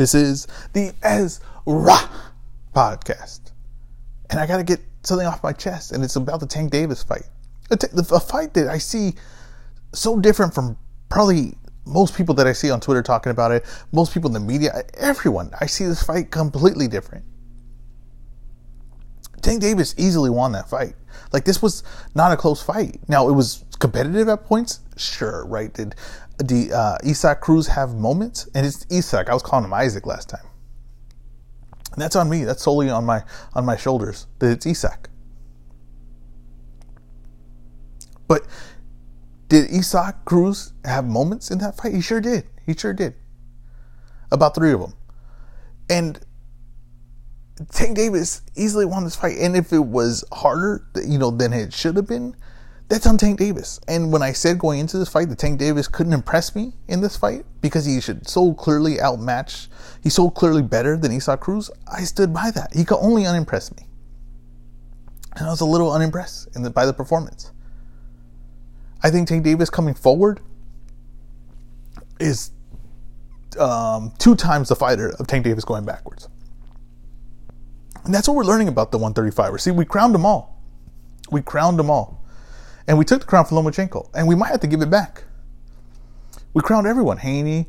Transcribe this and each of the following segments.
This is the Ezra podcast. And I got to get something off my chest, and it's about the Tank Davis fight. A, t- a fight that I see so different from probably most people that I see on Twitter talking about it, most people in the media, everyone. I see this fight completely different. Tank Davis easily won that fight. Like this was not a close fight. Now it was competitive at points, sure, right? Did the uh, Isaac Cruz have moments? And it's Isaac. I was calling him Isaac last time. And that's on me. That's solely on my on my shoulders. That it's Isaac. But did Isaac Cruz have moments in that fight? He sure did. He sure did. About three of them. And Tank Davis easily won this fight. And if it was harder, you know, than it should have been, that's on Tank Davis. And when I said going into this fight that Tank Davis couldn't impress me in this fight because he should so clearly outmatch, he's so clearly better than Isaac Cruz, I stood by that. He could only unimpress me. And I was a little unimpressed the, by the performance. I think Tank Davis coming forward is um, two times the fighter of Tank Davis going backwards. And that's what we're learning about the 135er. See, we crowned them all. We crowned them all. And we took the crown from Lomachenko, and we might have to give it back. We crowned everyone. Haney,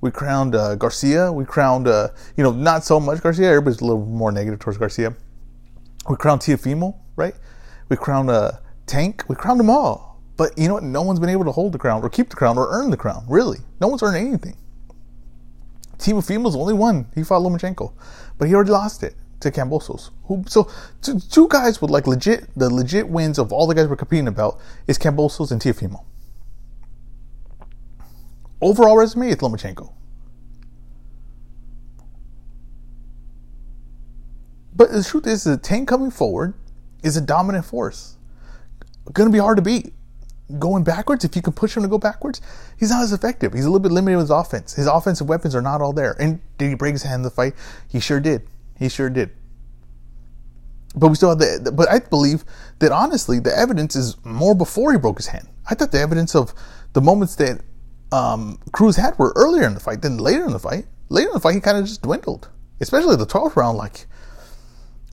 we crowned uh, Garcia, we crowned, uh, you know, not so much Garcia. Everybody's a little more negative towards Garcia. We crowned Teofimo, right? We crowned uh, Tank. We crowned them all. But you know what? No one's been able to hold the crown or keep the crown or earn the crown, really. No one's earned anything. Teofimo's the only one. He fought Lomachenko, but he already lost it to Kambosos. Who so two, two, guys with like legit the legit wins of all the guys we're competing about is Kambosos and Teofimo. Overall resume is Lomachenko. But the truth is, the tank coming forward is a dominant force. Going to be hard to beat. Going backwards, if you can push him to go backwards, he's not as effective. He's a little bit limited with his offense. His offensive weapons are not all there. And did he break his hand in the fight? He sure did. He sure did. But we still have the. But I believe that honestly, the evidence is more before he broke his hand. I thought the evidence of the moments that um, Cruz had were earlier in the fight than later in the fight. Later in the fight, he kind of just dwindled, especially the 12th round. Like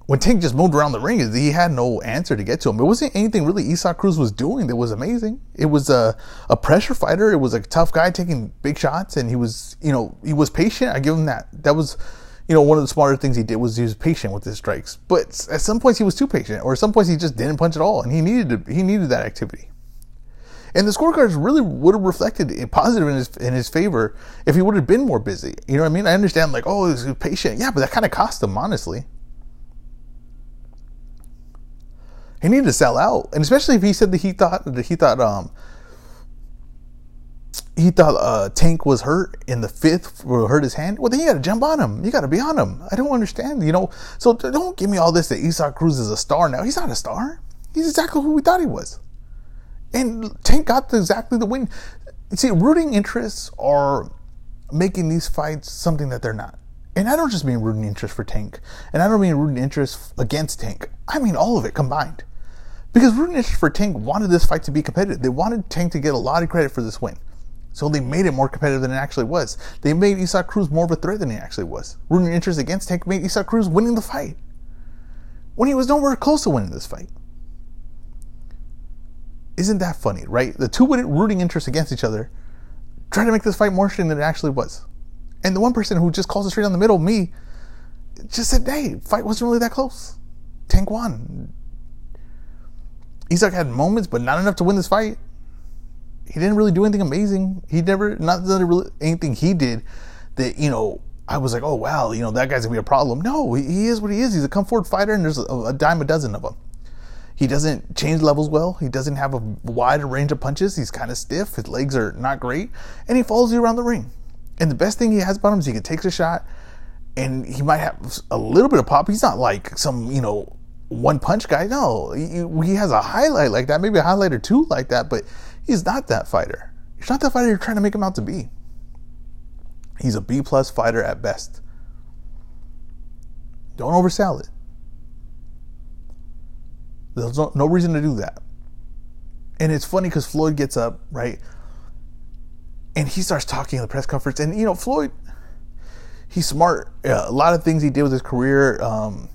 when Tank just moved around the ring, he had no answer to get to him. It wasn't anything really Isaac Cruz was doing that was amazing. It was a, a pressure fighter. It was a tough guy taking big shots, and he was, you know, he was patient. I give him that. That was you know, one of the smarter things he did was he was patient with his strikes. But at some points he was too patient, or at some points he just didn't punch at all, and he needed to, he needed that activity. And the scorecards really would have reflected positive in his in his favor if he would have been more busy. You know what I mean? I understand, like, oh, he's patient, yeah, but that kind of cost him, honestly. He needed to sell out, and especially if he said that he thought that he thought um, he thought uh, Tank was hurt in the fifth, hurt his hand. Well, then you got to jump on him. You got to be on him. I don't understand, you know. So don't give me all this that Isaac Cruz is a star now. He's not a star. He's exactly who we thought he was. And Tank got exactly the win. See, rooting interests are making these fights something that they're not. And I don't just mean rooting interest for Tank, and I don't mean rooting interest against Tank. I mean all of it combined. Because rooting interest for Tank wanted this fight to be competitive. They wanted Tank to get a lot of credit for this win. So they made it more competitive than it actually was. They made Isaac Cruz more of a threat than he actually was. Rooting interest against Tank made Isaac Cruz winning the fight. When he was nowhere close to winning this fight. Isn't that funny, right? The two rooting interests against each other try to make this fight more interesting than it actually was. And the one person who just calls it straight down the middle, me, just said, hey, fight wasn't really that close. Tank won. Isaac had moments, but not enough to win this fight he didn't really do anything amazing. He never, not really anything he did that, you know, I was like, oh, wow, you know, that guy's gonna be a problem. No, he, he is what he is. He's a come forward fighter, and there's a, a dime a dozen of them. He doesn't change levels well. He doesn't have a wide range of punches. He's kind of stiff. His legs are not great, and he follows you around the ring. And the best thing he has about him is he can take a shot, and he might have a little bit of pop. He's not like some, you know, one punch guy. No, he, he has a highlight like that, maybe a highlight or two like that, but He's not that fighter. He's not that fighter you're trying to make him out to be. He's a B plus fighter at best. Don't oversell it. There's no, no reason to do that. And it's funny because Floyd gets up, right? And he starts talking in the press conference. And, you know, Floyd, he's smart. Uh, a lot of things he did with his career. Um,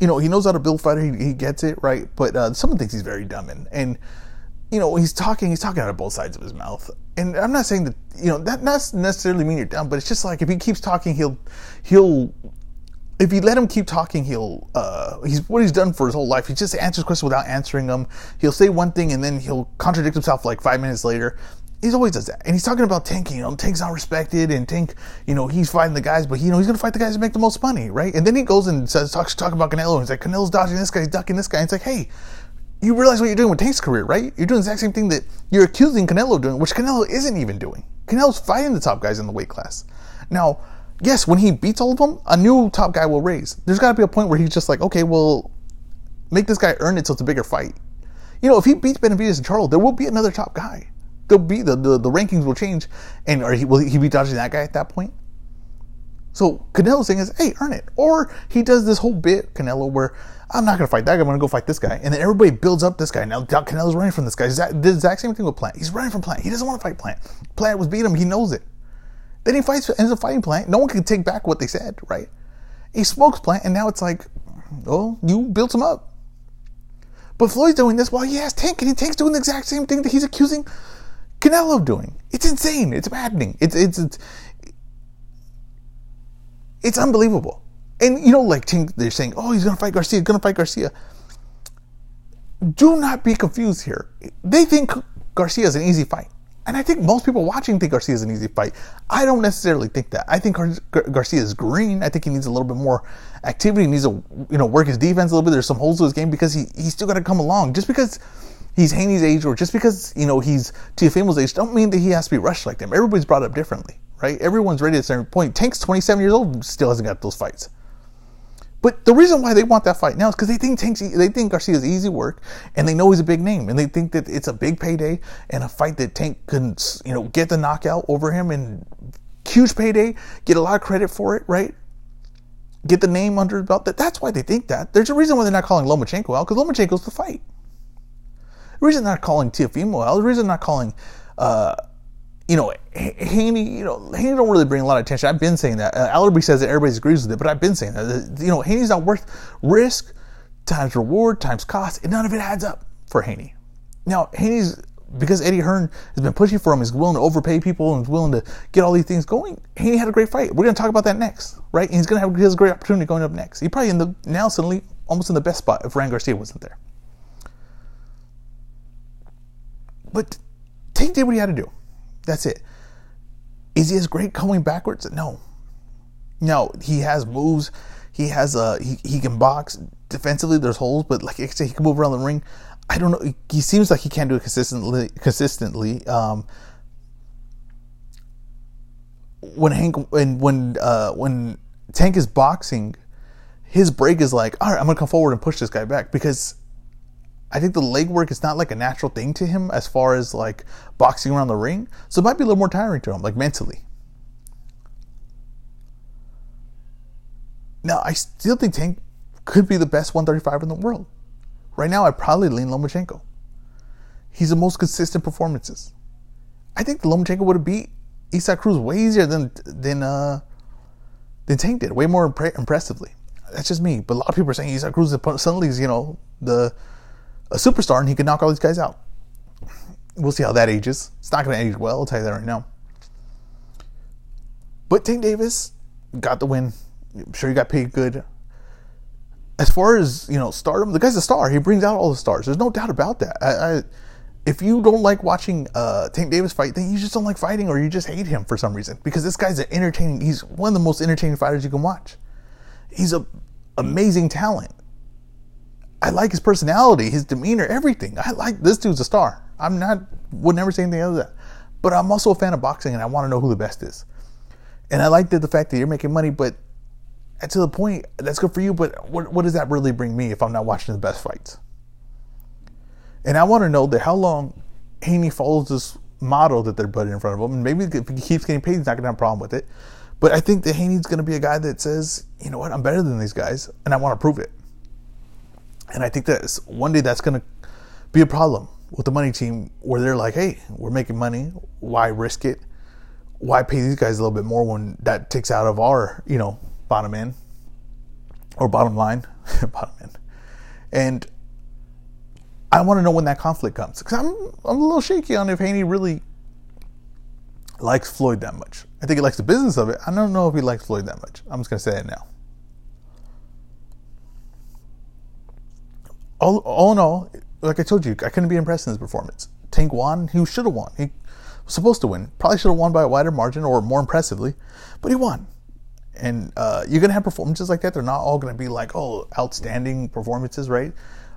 you know, he knows how to build fighter. He, he gets it right, but uh, some of the things he's very dumb in, and you know, he's talking. He's talking out of both sides of his mouth. And I'm not saying that you know that doesn't necessarily mean you're dumb, but it's just like if he keeps talking, he'll he'll if you let him keep talking, he'll uh, he's what he's done for his whole life. He just answers questions without answering them. He'll say one thing and then he'll contradict himself like five minutes later. He's always does that, and he's talking about Tank. You know, Tank's not respected, and Tank, you know, he's fighting the guys, but you know, he's gonna fight the guys that make the most money, right? And then he goes and says, talks talking about Canelo, and he's like, Canelo's dodging this guy, he's ducking this guy. And it's like, hey, you realize what you're doing with Tank's career, right? You're doing the exact same thing that you're accusing Canelo of doing, which Canelo isn't even doing. Canelo's fighting the top guys in the weight class. Now, yes, when he beats all of them, a new top guy will raise. There's got to be a point where he's just like, okay, well, make this guy earn it so it's a bigger fight. You know, if he beats Benavidez and Charlo, there will be another top guy. There'll be the, the, the rankings will change, and or he will he be dodging that guy at that point? So Canelo's thing is, hey, earn it. Or he does this whole bit, Canelo, where I'm not going to fight that guy. I'm going to go fight this guy. And then everybody builds up this guy. Now Canelo's running from this guy. The exact same thing with Plant. He's running from Plant. He doesn't want to fight Plant. Plant was beat him. He knows it. Then he fights, ends up fighting Plant. No one can take back what they said, right? He smokes Plant, and now it's like, oh, you built him up. But Floyd's doing this while he has Tank, and he Tank's doing the exact same thing that he's accusing Canelo of doing. It's insane. It's maddening. It's it's it's, it's unbelievable. And you know, like they're saying, oh, he's gonna fight Garcia, gonna fight Garcia. Do not be confused here. They think Garcia is an easy fight. And I think most people watching think Garcia is an easy fight. I don't necessarily think that. I think Gar- Garcia is green. I think he needs a little bit more activity. He needs to, you know, work his defense a little bit. There's some holes to his game because he, he's still got to come along. Just because he's Haney's age or just because, you know, he's Teofimo's age, don't mean that he has to be rushed like them. Everybody's brought up differently, right? Everyone's ready at a certain point. Tank's 27 years old, still hasn't got those fights. But the reason why they want that fight now is because they think Tank's, they think Garcia's easy work, and they know he's a big name, and they think that it's a big payday and a fight that Tank can, you know, get the knockout over him and huge payday, get a lot of credit for it, right? Get the name under his belt. That that's why they think that. There's a reason why they're not calling Lomachenko out because Lomachenko's the fight. The reason they're not calling Teofimo out. The reason they're not calling. Uh, you know, Haney, you know, Haney don't really bring a lot of attention. I've been saying that. Uh, Ellerbe says that everybody agrees with it, but I've been saying that. You know, Haney's not worth risk times reward times cost, and none of it adds up for Haney. Now, Haney's because Eddie Hearn has been pushing for him, he's willing to overpay people and is willing to get all these things going. Haney had a great fight. We're going to talk about that next, right? And he's going to have a great opportunity going up next. He probably in the now suddenly almost in the best spot if Ryan Garcia wasn't there. But Tank did what he had to do. That's it. Is he as great going backwards? No. No, he has moves. He has a uh, he, he can box defensively. There's holes, but like I said, he can move around the ring. I don't know. He seems like he can't do it consistently. Consistently, um, when Hank when when uh, when Tank is boxing, his break is like, all right, I'm gonna come forward and push this guy back because I think the leg work is not like a natural thing to him as far as like boxing around the ring. So it might be a little more tiring to him, like mentally. Now, I still think Tank could be the best 135 in the world. Right now, I probably lean Lomachenko. He's the most consistent performances. I think Lomachenko would have beat Isaac Cruz way easier than than uh, than Tank did, way more impre- impressively. That's just me. But a lot of people are saying Isaac Cruz suddenly is, you know, the a superstar and he could knock all these guys out. We'll see how that ages. It's not going to age well, I'll tell you that right now. But Tank Davis got the win. I'm sure he got paid good. As far as you know, stardom, the guy's a star. He brings out all the stars. There's no doubt about that. I, I, if you don't like watching uh, Tank Davis fight, then you just don't like fighting, or you just hate him for some reason. Because this guy's an entertaining. He's one of the most entertaining fighters you can watch. He's a amazing talent. I like his personality, his demeanor, everything. I like this dude's a star. I'm not would never say anything other than that. But I'm also a fan of boxing and I want to know who the best is. And I like the, the fact that you're making money, but to the point, that's good for you, but what, what does that really bring me if I'm not watching the best fights? And I want to know that how long Haney follows this model that they're putting in front of him. And maybe if he keeps getting paid, he's not going to have a problem with it. But I think that Haney's going to be a guy that says, you know what, I'm better than these guys, and I want to prove it. And I think that one day that's going to be a problem with the money team where they're like, hey, we're making money. Why risk it? why pay these guys a little bit more when that takes out of our, you know, bottom end or bottom line, bottom end. And I want to know when that conflict comes because I'm I'm a little shaky on if Haney really likes Floyd that much. I think he likes the business of it. I don't know if he likes Floyd that much. I'm just gonna say it now. All, all in all, like I told you, I couldn't be impressed in his performance. Tank won. He should have won. He was supposed to win. Probably should have won by a wider margin or more impressively, but he won. And uh, you're gonna have performances like that. They're not all gonna be like, oh, outstanding performances, right?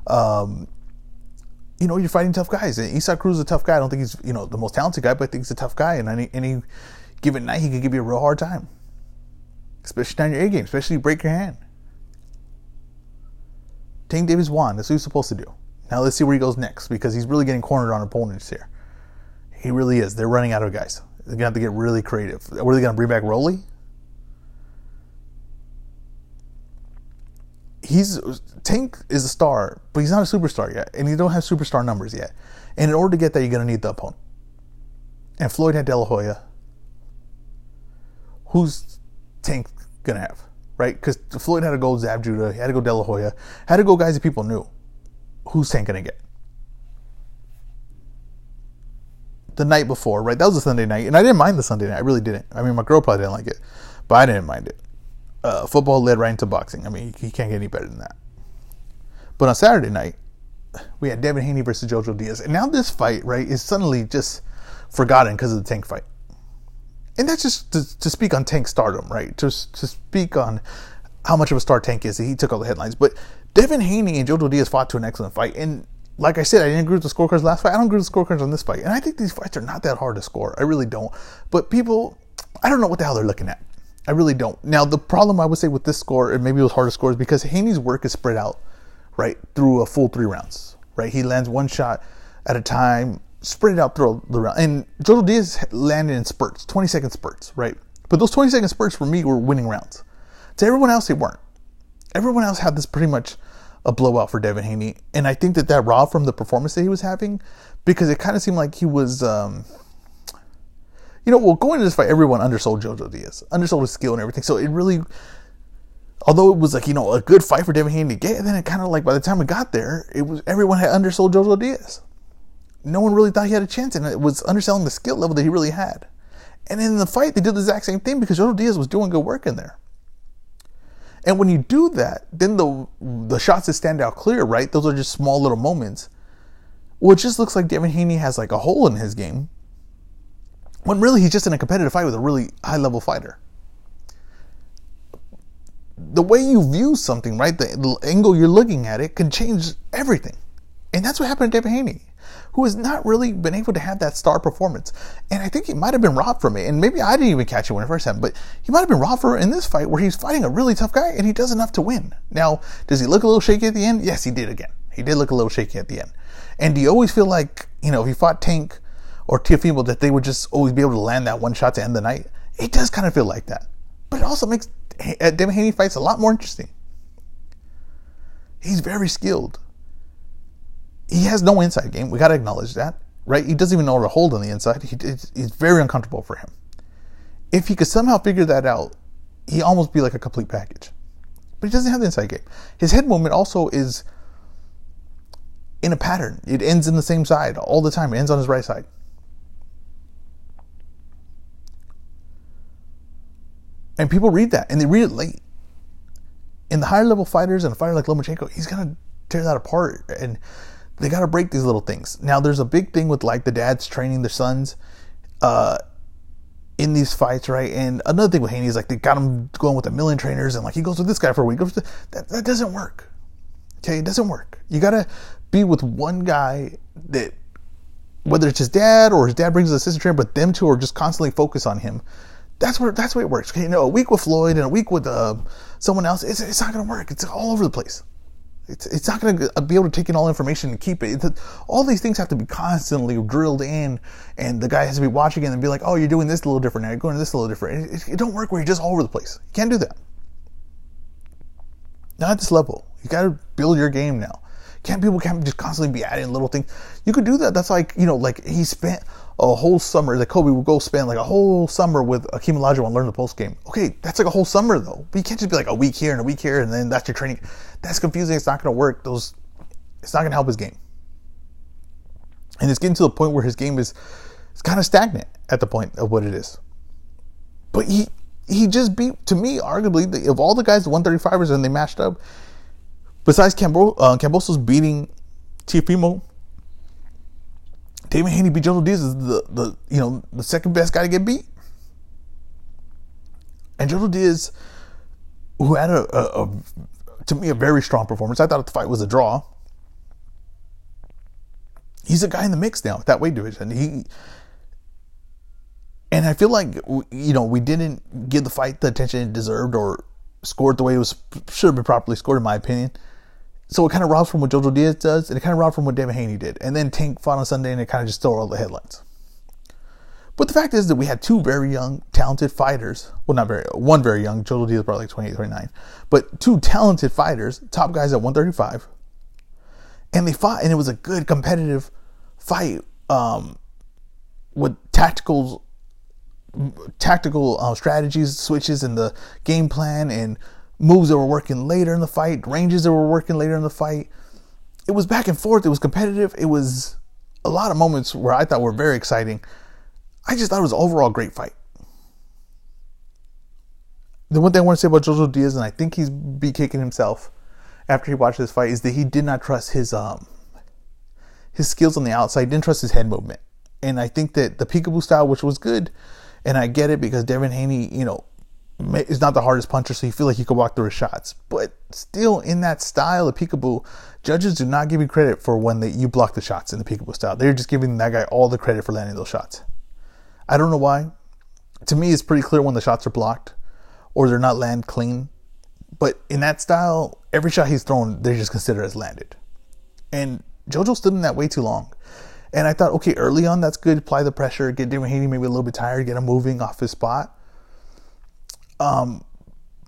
Um, you know, you're fighting tough guys. And Isaac Cruz is a tough guy. I don't think he's, you know, the most talented guy, but I think he's a tough guy. And any, any given night, he could give you a real hard time. Especially down your A game, especially you break your hand. Tank Davis won. That's what he's supposed to do. Now let's see where he goes next because he's really getting cornered on opponents here. He really is. They're running out of guys. They're to have to get really creative. What are they to bring back Rolly? he's Tank is a star, but he's not a superstar yet, and he don't have superstar numbers yet. And in order to get that, you're gonna need the opponent. And Floyd had De La Hoya. Who's Tank gonna have, right? Because Floyd had to go Zab Judah, he had to go De La Hoya, had to go guys that people knew. Who's Tank gonna get? The night before, right? That was a Sunday night, and I didn't mind the Sunday night. I really didn't. I mean, my girl probably didn't like it, but I didn't mind it uh, football led right into boxing. I mean, he can't get any better than that. But on Saturday night, we had Devin Haney versus Jojo Diaz. And now this fight, right, is suddenly just forgotten because of the Tank fight. And that's just to, to speak on Tank stardom, right? Just to speak on how much of a star Tank is. He took all the headlines. But Devin Haney and Jojo Diaz fought to an excellent fight. And like I said, I didn't agree with the scorecards last fight. I don't agree with the scorecards on this fight. And I think these fights are not that hard to score. I really don't. But people, I don't know what the hell they're looking at. I really don't. Now, the problem I would say with this score, and maybe it was harder score, is because Haney's work is spread out, right, through a full three rounds, right? He lands one shot at a time, spread it out through the round. And Jojo Diaz landed in spurts, 20 second spurts, right? But those 20 second spurts for me were winning rounds. To everyone else, they weren't. Everyone else had this pretty much a blowout for Devin Haney. And I think that that raw from the performance that he was having because it kind of seemed like he was. Um, you know, well, going into this fight, everyone undersold Jojo Diaz, undersold his skill and everything. So it really, although it was like you know a good fight for Devin Haney to get, then it kind of like by the time we got there, it was everyone had undersold Jojo Diaz. No one really thought he had a chance, and it was underselling the skill level that he really had. And in the fight, they did the exact same thing because Jojo Diaz was doing good work in there. And when you do that, then the the shots that stand out clear, right? Those are just small little moments. Well, it just looks like Devin Haney has like a hole in his game when really he's just in a competitive fight with a really high level fighter. The way you view something, right, the, the angle you're looking at it can change everything. And that's what happened to Devin Haney, who has not really been able to have that star performance. And I think he might have been robbed from it. And maybe I didn't even catch it when it first happened, but he might have been robbed for in this fight where he's fighting a really tough guy and he does enough to win. Now, does he look a little shaky at the end? Yes, he did again. He did look a little shaky at the end. And do you always feel like, you know, if he fought Tank or Teofimo that they would just always be able to land that one shot to end the night. It does kind of feel like that. But it also makes Devin Haney fights a lot more interesting. He's very skilled. He has no inside game. We got to acknowledge that, right? He doesn't even know how to hold on the inside. He, it's, it's very uncomfortable for him. If he could somehow figure that out, he almost be like a complete package. But he doesn't have the inside game. His head movement also is in a pattern. It ends in the same side all the time. It ends on his right side. And people read that and they read it late. In the higher level fighters and a fighter like Lomachenko, he's gonna tear that apart and they gotta break these little things. Now there's a big thing with like the dads training their sons uh, in these fights, right? And another thing with Haney is like they got him going with a million trainers and like he goes with this guy for a week. That, that doesn't work. Okay, it doesn't work. You gotta be with one guy that whether it's his dad or his dad brings his assistant trainer, but them two are just constantly focused on him that's where that's way it works. Okay, you know, a week with Floyd and a week with uh, someone else, it's, it's not going to work. It's all over the place. It's, it's not going to uh, be able to take in all information and keep it. It's, all these things have to be constantly drilled in, and the guy has to be watching it and be like, "Oh, you're doing this a little different now. You're going to this a little different." It, it, it don't work where you're just all over the place. You can't do that. Not at this level. You got to build your game now. Can't people can't just constantly be adding little things? You could do that. That's like you know, like he spent a whole summer. That Kobe would go spend like a whole summer with Akeem Olajuwon and learn the post game. Okay, that's like a whole summer though. But you can't just be like a week here and a week here and then that's your training. That's confusing. It's not going to work. Those, it's not going to help his game. And it's getting to the point where his game is, it's kind of stagnant at the point of what it is. But he he just beat to me arguably the, of all the guys the 135ers and they matched up. Besides Cambo, uh, Kambosos beating Teofimo, David Haney beat Joe Diaz is the, the you know the second best guy to get beat. And Joe Diaz, who had a, a, a, to me a very strong performance, I thought the fight was a draw. He's a guy in the mix now that weight division. He and I feel like you know we didn't give the fight the attention it deserved or scored the way it was should have been properly scored in my opinion. So it kind of robs from what Jojo Diaz does, and it kind of robs from what David Haney did. And then Tank fought on Sunday, and it kind of just stole all the headlines. But the fact is that we had two very young, talented fighters. Well, not very, one very young. Jojo Diaz probably like 28, 29. But two talented fighters, top guys at 135. And they fought, and it was a good competitive fight um, with tactical tactical uh, strategies, switches in the game plan, and moves that were working later in the fight, ranges that were working later in the fight. It was back and forth. It was competitive. It was a lot of moments where I thought were very exciting. I just thought it was an overall great fight. The one thing I want to say about Jojo Diaz, and I think he's be kicking himself after he watched this fight, is that he did not trust his um his skills on the outside. He didn't trust his head movement, and I think that the peekaboo style, which was good, and I get it because Devin Haney, you know, is not the hardest puncher, so you feel like he could walk through his shots. But still, in that style of peekaboo, judges do not give you credit for when they, you block the shots in the peekaboo style. They're just giving that guy all the credit for landing those shots. I don't know why. To me, it's pretty clear when the shots are blocked or they're not land clean. But in that style, every shot he's thrown, they're just considered as landed. And JoJo stood in that way too long. And I thought, okay, early on, that's good. Apply the pressure, get Devin Haney maybe a little bit tired, get him moving off his spot. Um,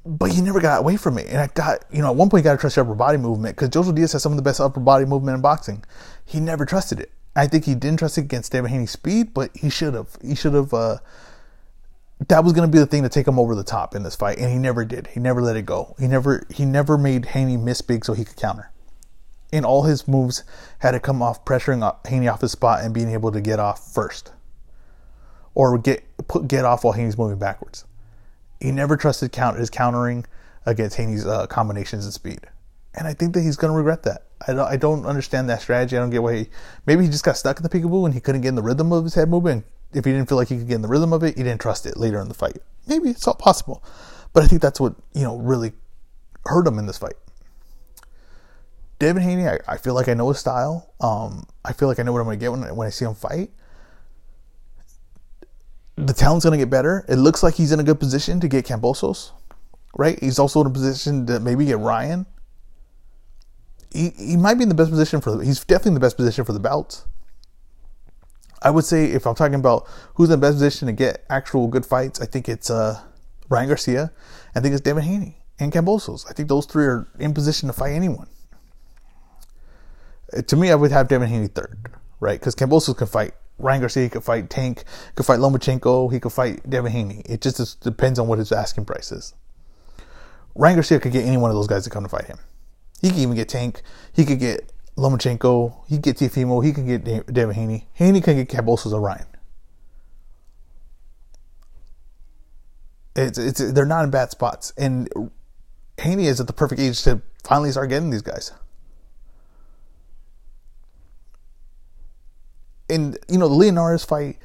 but he never got away from it. And I got, you know, at one point, you got to trust your upper body movement because Jojo Diaz has some of the best upper body movement in boxing. He never trusted it. I think he didn't trust it against Devin Haney's speed, but he should have. He should have. Uh, that was going to be the thing to take him over the top in this fight, and he never did. He never let it go. He never. He never made Haney miss big so he could counter. And all his moves had to come off pressuring Haney off his spot and being able to get off first, or get put get off while Haney's moving backwards. He never trusted count his countering against Haney's uh, combinations and speed, and I think that he's going to regret that. I don't, I don't understand that strategy. I don't get why he maybe he just got stuck in the peekaboo and he couldn't get in the rhythm of his head movement. If he didn't feel like he could get in the rhythm of it, he didn't trust it later in the fight. Maybe it's all possible, but I think that's what you know really hurt him in this fight. Devin Haney, I, I feel like I know his style. Um, I feel like I know what I'm going to get when, when I see him fight the talent's going to get better. It looks like he's in a good position to get Kambosos, right? He's also in a position to maybe get Ryan. He, he might be in the best position for, he's definitely in the best position for the belts. I would say if I'm talking about who's in the best position to get actual good fights, I think it's uh, Ryan Garcia. I think it's Devin Haney and Kambosos. I think those three are in position to fight anyone. Uh, to me, I would have Devin Haney third, right? Because Kambosos can fight Ryan Garcia could fight Tank, could fight Lomachenko, he could fight Devin Haney. It just depends on what his asking price is. Ryan Garcia could get any one of those guys to come to fight him. He could even get Tank. He could get Lomachenko. He could get Teofimo. He could get Devin Haney. Haney can get Kambosos or Ryan. It's, it's they're not in bad spots, and Haney is at the perfect age to finally start getting these guys. And you know the Linares fight,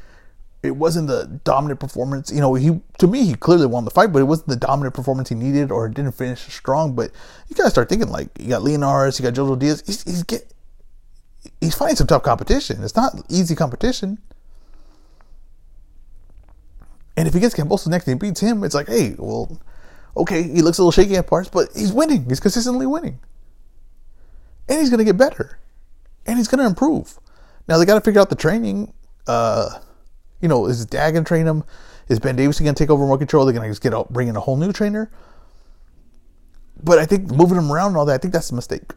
it wasn't the dominant performance. You know, he to me he clearly won the fight, but it wasn't the dominant performance he needed or didn't finish strong. But you gotta start thinking like you got Linares, you got Jojo Diaz. He's, he's get he's fighting some tough competition. It's not easy competition. And if he gets Kambosos next and he beats him, it's like, hey, well, okay, he looks a little shaky at parts, but he's winning. He's consistently winning. And he's going to get better. And he's going to improve. Now they got to figure out the training. Uh, you know, is Dad going to train him? Is Ben Davis going to take over more control? They're going to just get out, bring in a whole new trainer. But I think moving him around and all that, I think that's a mistake.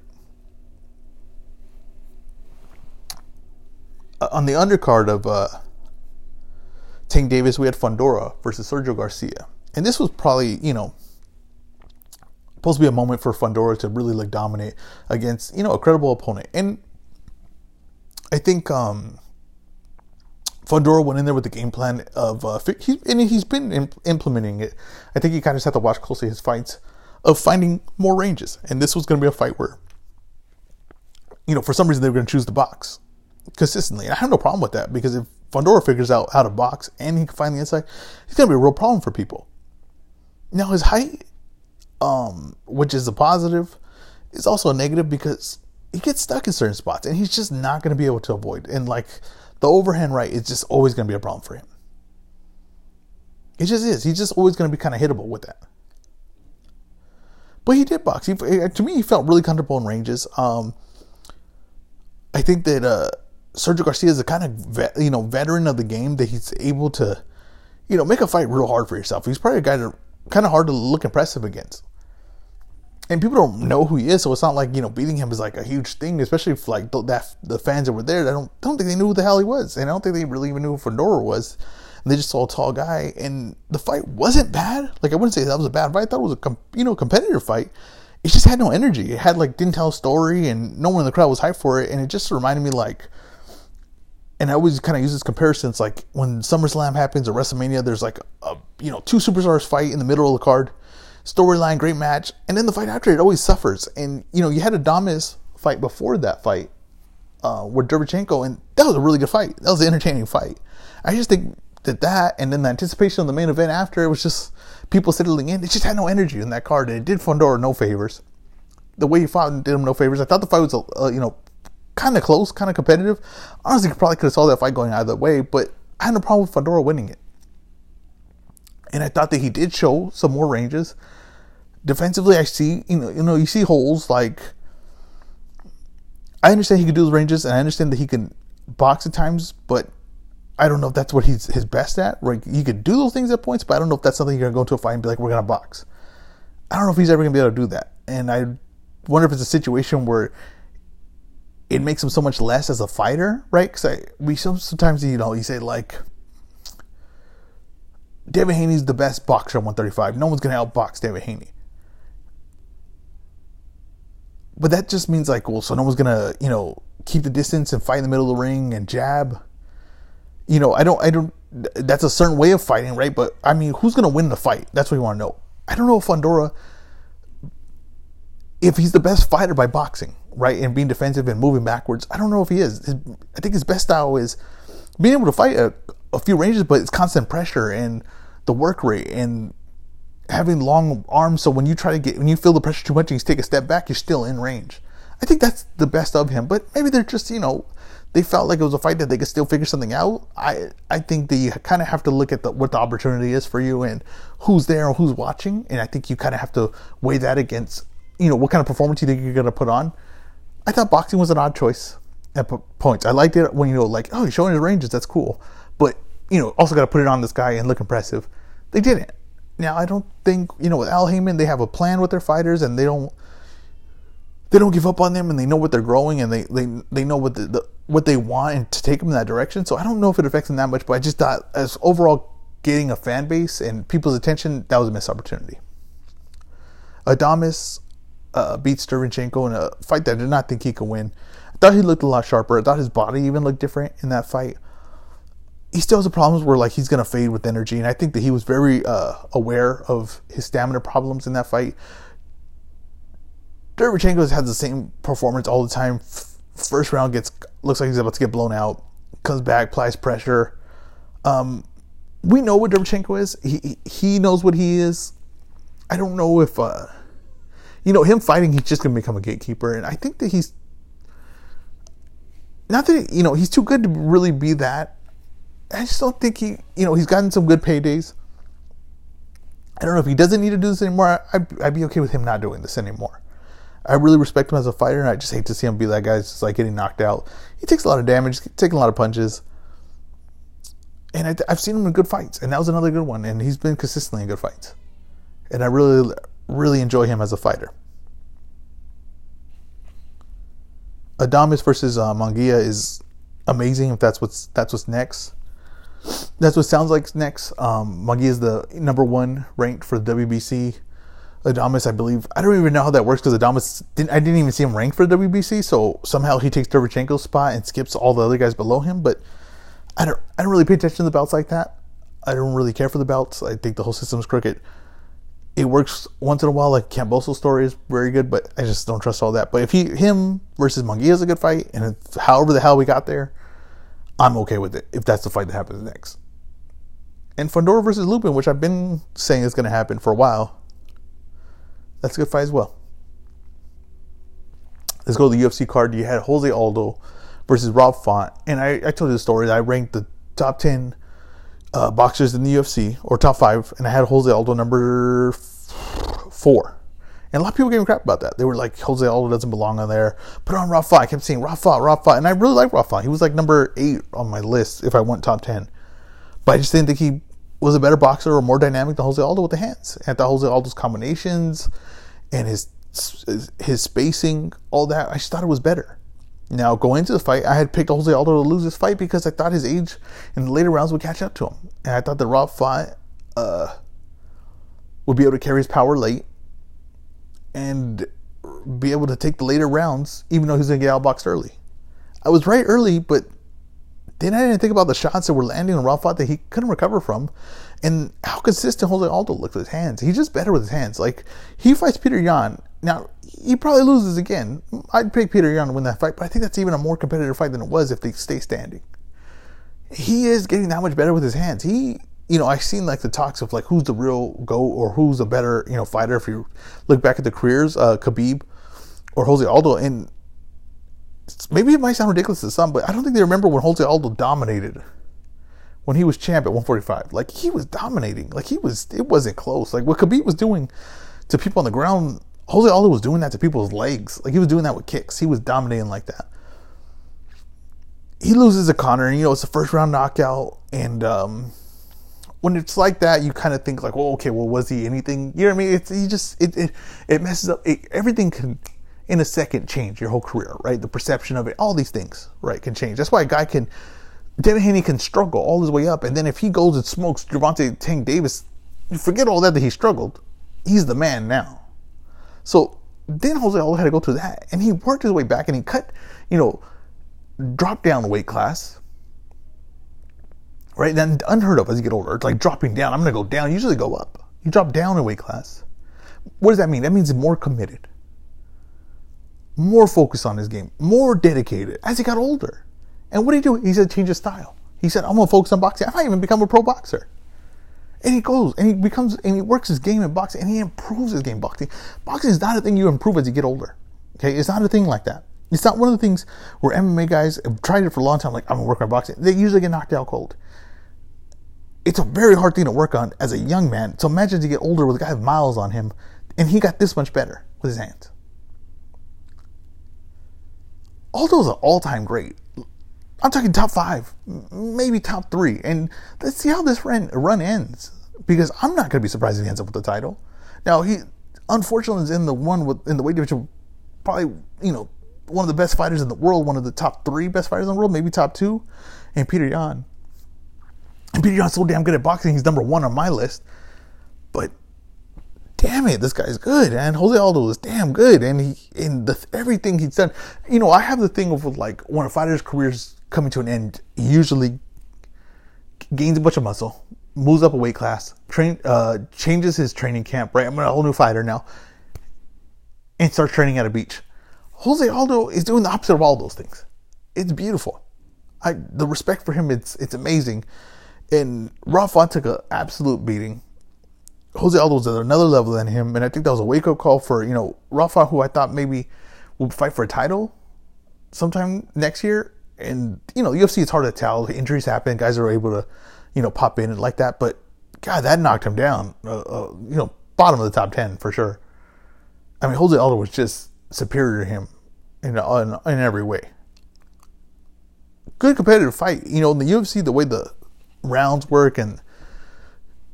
uh, on the undercard of uh, Tank Davis, we had Fundora versus Sergio Garcia, and this was probably you know supposed to be a moment for Fundora to really like dominate against you know a credible opponent, and I think um, Fundora went in there with the game plan of uh, he, and he's been imp- implementing it. I think you kind of just have to watch closely his fights of finding more ranges, and this was going to be a fight where you know for some reason they were going to choose the box consistently. And I have no problem with that because if Fundora figures out how to box and he can find the inside, he's going to be a real problem for people. Now his height, um, which is a positive, is also a negative because he gets stuck in certain spots and he's just not going to be able to avoid. And like the overhand right is just always going to be a problem for him. It just is. He's just always going to be kind of hittable with that. But he did box. He, to me, he felt really comfortable in ranges. Um, I think that uh, Sergio Garcia is a kind of vet, you know veteran of the game that he's able to, you know, make a fight real hard for yourself. He's probably a guy that kind of hard to look impressive against. And people don't know who he is, so it's not like you know beating him is like a huge thing, especially if like the, that the fans that were there. I don't don't think they knew who the hell he was, and I don't think they really even knew who Fundora was. And they just saw a tall guy, and the fight wasn't bad. Like I wouldn't say that was a bad fight. I thought it was a com- you know competitive fight it just had no energy. It had like didn't tell a story, and no one in the crowd was hyped for it. And it just reminded me like, and I always kind of use this comparison. It's like when SummerSlam happens or WrestleMania, there's like a you know two superstars fight in the middle of the card, storyline, great match, and then the fight after it always suffers. And you know you had Adames fight before that fight uh, with Derevyanchenko, and that was a really good fight. That was an entertaining fight. I just think that that, and then the anticipation of the main event after, it was just people settling in. It just had no energy in that card, and it did Fundora no favors. The way he fought did him no favors. I thought the fight was, uh, you know, kind of close, kind of competitive. Honestly, probably could have saw that fight going either way, but I had no problem with Fundora winning it. And I thought that he did show some more ranges. Defensively, I see, you know, you know, you see holes like. I understand he can do those ranges, and I understand that he can box at times, but I don't know if that's what he's his best at. Right, he could do those things at points, but I don't know if that's something you're gonna go into a fight and be like, we're gonna box. I don't know if he's ever gonna be able to do that, and I wonder if it's a situation where it makes him so much less as a fighter, right? Because we sometimes you know you say like Devin Haney's the best boxer at 135. No one's gonna outbox David Haney. But that just means like, well, so no one's gonna, you know, keep the distance and fight in the middle of the ring and jab you know, I don't, I don't. That's a certain way of fighting, right? But I mean, who's going to win the fight? That's what we want to know. I don't know if Fundora, if he's the best fighter by boxing, right, and being defensive and moving backwards. I don't know if he is. I think his best style is being able to fight a, a few ranges, but it's constant pressure and the work rate and having long arms. So when you try to get, when you feel the pressure too much and you take a step back, you're still in range. I think that's the best of him. But maybe they're just, you know, they felt like it was a fight that they could still figure something out. I I think that you kind of have to look at the, what the opportunity is for you and who's there and who's watching, and I think you kind of have to weigh that against you know what kind of performance you think you're gonna put on. I thought boxing was an odd choice at points. I liked it when you know like oh he's showing his ranges, that's cool, but you know also got to put it on this guy and look impressive. They didn't. Now I don't think you know with Al Haymon they have a plan with their fighters and they don't they don't give up on them and they know what they're growing and they they, they know what the, the what they want and to take them in that direction. So I don't know if it affects them that much, but I just thought as overall getting a fan base and people's attention, that was a missed opportunity. Adames uh, beats Derevyanchenko in a fight that I did not think he could win. I thought he looked a lot sharper. I thought his body even looked different in that fight. He still has the problems where like he's gonna fade with energy, and I think that he was very uh, aware of his stamina problems in that fight. Derevyanchenko has had the same performance all the time First round gets looks like he's about to get blown out. Comes back, applies pressure. Um, we know what Derevyanchenko is. He he knows what he is. I don't know if uh, you know him fighting. He's just gonna become a gatekeeper, and I think that he's not that you know he's too good to really be that. I just don't think he you know he's gotten some good paydays. I don't know if he doesn't need to do this anymore. I'd, I'd be okay with him not doing this anymore. I really respect him as a fighter, and I just hate to see him be that guy just like getting knocked out. He takes a lot of damage, taking a lot of punches, and I, have seen him in good fights, and that was another good one. And he's been consistently in good fights, and I really, really enjoy him as a fighter. Adames versus uh, Munguia is amazing if that's what's that's what's next. That's what sounds like next. Um, Munguia is the number one ranked for the WBC. Adames, I believe. I don't even know how that works because Adames didn't. I didn't even see him ranked for the WBC. So somehow he takes Derevyanchenko's spot and skips all the other guys below him. But I don't. I don't really pay attention to the belts like that. I don't really care for the belts. I think the whole system is crooked. It works once in a while. Like Kambosos story is very good, but I just don't trust all that. But if he him versus Munguia is a good fight, and however the hell we got there, I'm okay with it. If that's the fight that happens next. And Fundora versus Lubin, which I've been saying is going to happen for a while that's a good fight as well. Let's go to the UFC card. You had Jose Aldo versus Rob Font. And I, I told you the story. I ranked the top 10 uh, boxers in the UFC, or top five, and I had Jose Aldo number four. And a lot of people gave me crap about that. They were like, Jose Aldo doesn't belong on there. Put on Font. I kept saying Rafa, Rafa. And I really like Rafa. He was like number eight on my list if I went top 10. But I just didn't think he was a better boxer or more dynamic than Jose Aldo with the hands. And thought Jose Aldo's combinations and his his spacing, all that, I just thought it was better. Now, going into the fight, I had picked Jose Aldo to lose this fight because I thought his age in the later rounds would catch up to him. And I thought that fight uh, would be able to carry his power late and be able to take the later rounds, even though he's going to get outboxed early. I was right early, but then I didn't think about the shots that were landing on Font that he couldn't recover from, and how consistent Jose Aldo looked with his hands. He's just better with his hands. Like he fights Petr Yan. Now he probably loses again. I'd pick Petr Yan to win that fight, but I think that's even a more competitive fight than it was if they stay standing. He is getting that much better with his hands. He, you know, I've seen like the talks of like who's the real go or who's a better you know fighter. If you look back at the careers, uh, Khabib or Jose Aldo, and maybe it might sound ridiculous to some, but I don't think they remember when Jose Aldo dominated when he was champ at 145. Like he was dominating. Like he was. It wasn't close. Like what Khabib was doing to people on the ground, Jose Aldo was doing that to people's legs. Like he was doing that with kicks. He was dominating like that. He loses to Conor, and you know it's a first round knockout. And um, when it's like that, you kind of think like, well, okay, well, was he anything? You know what I mean? It's he just it it, it messes up. It, everything can in a second change your whole career, right? The perception of it, all these things, right, can change. That's why a guy can, Devin Haney can struggle all his way up, and then if he goes and smokes Gervonta Tank Davis, you forget all that that he struggled. He's the man now. So then Jose Aldo had to go through that, and he worked his way back, and he cut, you know, dropped down the weight class. Right, then unheard of as you get older. It's like dropping down. I'm going to go down. Usually go up. You drop down in weight class. What does that mean? That means more committed more focused on his game, more dedicated as he got older. And what did he do? He said, change his style. He said, I'm going to focus on boxing. I might even become a pro boxer. And he goes and he becomes and he works his game in boxing and he improves his game boxing. Boxing is not a thing you improve as you get older. Okay, it's not a thing like that. It's not one of the things where MMA guys have tried it for a long time. Like I'm gonna work on boxing. They usually get knocked out cold. It's a very hard thing to work on as a young man. So imagine you get older with a guy with miles on him, and he got this much better with his hands. Aldo's an all-time great. I'm talking top five, maybe top three, and let's see how this run run ends. Because I'm not going to be surprised if he ends up with the title. Now he, unfortunately, is in the one with in the weight division, probably you know one of the best fighters in the world, one of the top three best fighters in the world, maybe top two, and Petr Yan. And Petr Yan's so damn good at boxing; he's number one on my list. But damn it, this guy's good. And Jose Aldo is damn good. And he, in the, everything he's done, you know, I have the thing of like when a fighter's career is coming to an end, he usually gains a bunch of muscle, moves up a weight class, train, uh, changes his training camp, right? I'm a whole new fighter now, and starts training at a beach. Jose Aldo is doing the opposite of all those things. It's beautiful. I the respect for him, it's it's amazing. And Rafa took an absolute beating Jose Aldo was at another level than him, and I think that was a wake up call for you know Rafa, who I thought maybe would fight for a title sometime next year. And you know, UFC it's hard to tell. Injuries happen, guys are able to you know pop in and like that. But God, that knocked him down. Uh, uh, you know, bottom of the top ten for sure. I mean, Jose Aldo was just superior to him in in, in every way. Good competitive fight. You know, in the UFC, the way the rounds work and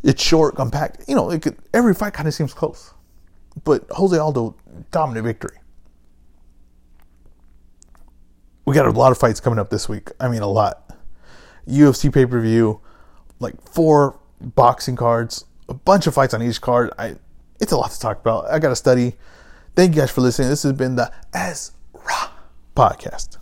it's short, compact. You know, could, every fight kind of seems close. But Jose Aldo, dominant victory. we got a lot of fights coming up this week. I mean, a lot. UFC pay per view, like four boxing cards, a bunch of fights on each card. I, it's a lot to talk about. I got to study. Thank you guys for listening. This has been the Ezra podcast.